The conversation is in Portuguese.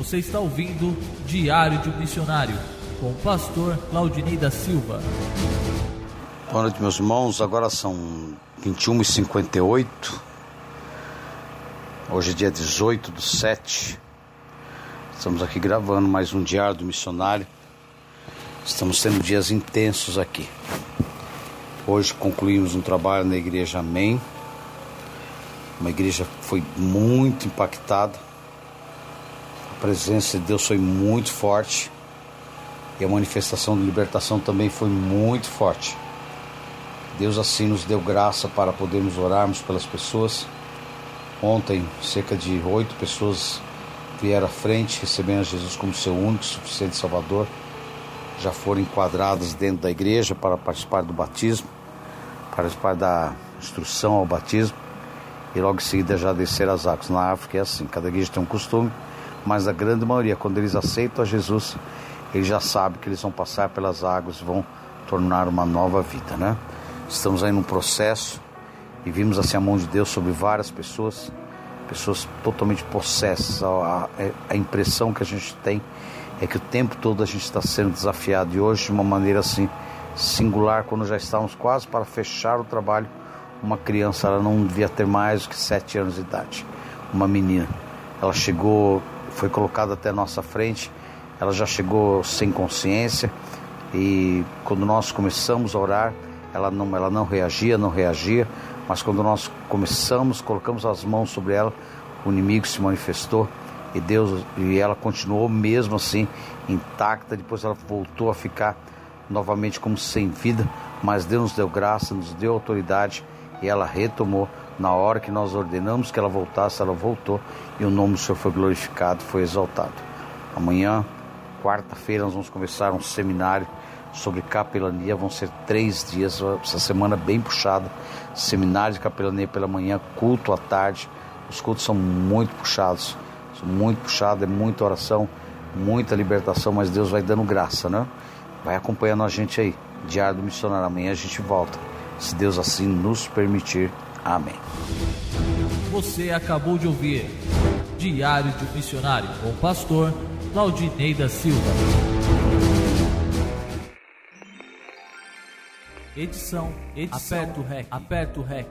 Você está ouvindo Diário de um Missionário com o pastor Claudinei da Silva. Boa noite, meus irmãos. Agora são 21h58. Hoje é dia 18 do 7. Estamos aqui gravando mais um Diário do Missionário. Estamos tendo dias intensos aqui. Hoje concluímos um trabalho na igreja Amém. Uma igreja que foi muito impactada a presença de Deus foi muito forte e a manifestação de libertação também foi muito forte. Deus assim nos deu graça para podermos orarmos pelas pessoas. Ontem, cerca de oito pessoas vieram à frente, recebendo Jesus como seu único, suficiente Salvador. Já foram enquadradas dentro da igreja para participar do batismo, participar da instrução ao batismo. E logo em seguida já descer as águas. Na África é assim, cada igreja tem um costume mas a grande maioria, quando eles aceitam a Jesus, eles já sabem que eles vão passar pelas águas vão tornar uma nova vida, né? Estamos aí num processo e vimos assim a mão de Deus sobre várias pessoas, pessoas totalmente possessas. A, a, a impressão que a gente tem é que o tempo todo a gente está sendo desafiado e hoje de uma maneira assim singular, quando já estávamos quase para fechar o trabalho, uma criança, ela não devia ter mais do que sete anos de idade, uma menina. Ela chegou foi colocada até nossa frente, ela já chegou sem consciência. E quando nós começamos a orar, ela não, ela não reagia, não reagia, mas quando nós começamos, colocamos as mãos sobre ela, o inimigo se manifestou. E Deus e ela continuou mesmo assim intacta. Depois ela voltou a ficar novamente como sem vida, mas Deus nos deu graça, nos deu autoridade e ela retomou na hora que nós ordenamos que ela voltasse, ela voltou e o nome do Senhor foi glorificado, foi exaltado. Amanhã, quarta-feira, nós vamos começar um seminário sobre capelania. Vão ser três dias, essa semana bem puxada. Seminário de capelania pela manhã, culto à tarde. Os cultos são muito puxados, são muito puxados, é muita oração, muita libertação, mas Deus vai dando graça, né? Vai acompanhando a gente aí. Diário do Missionário. Amanhã a gente volta, se Deus assim nos permitir. Amém. Você acabou de ouvir Diário de um Missionário com o pastor Claudinei da Silva. Edição, edição, aperta o REC, aperta o REC.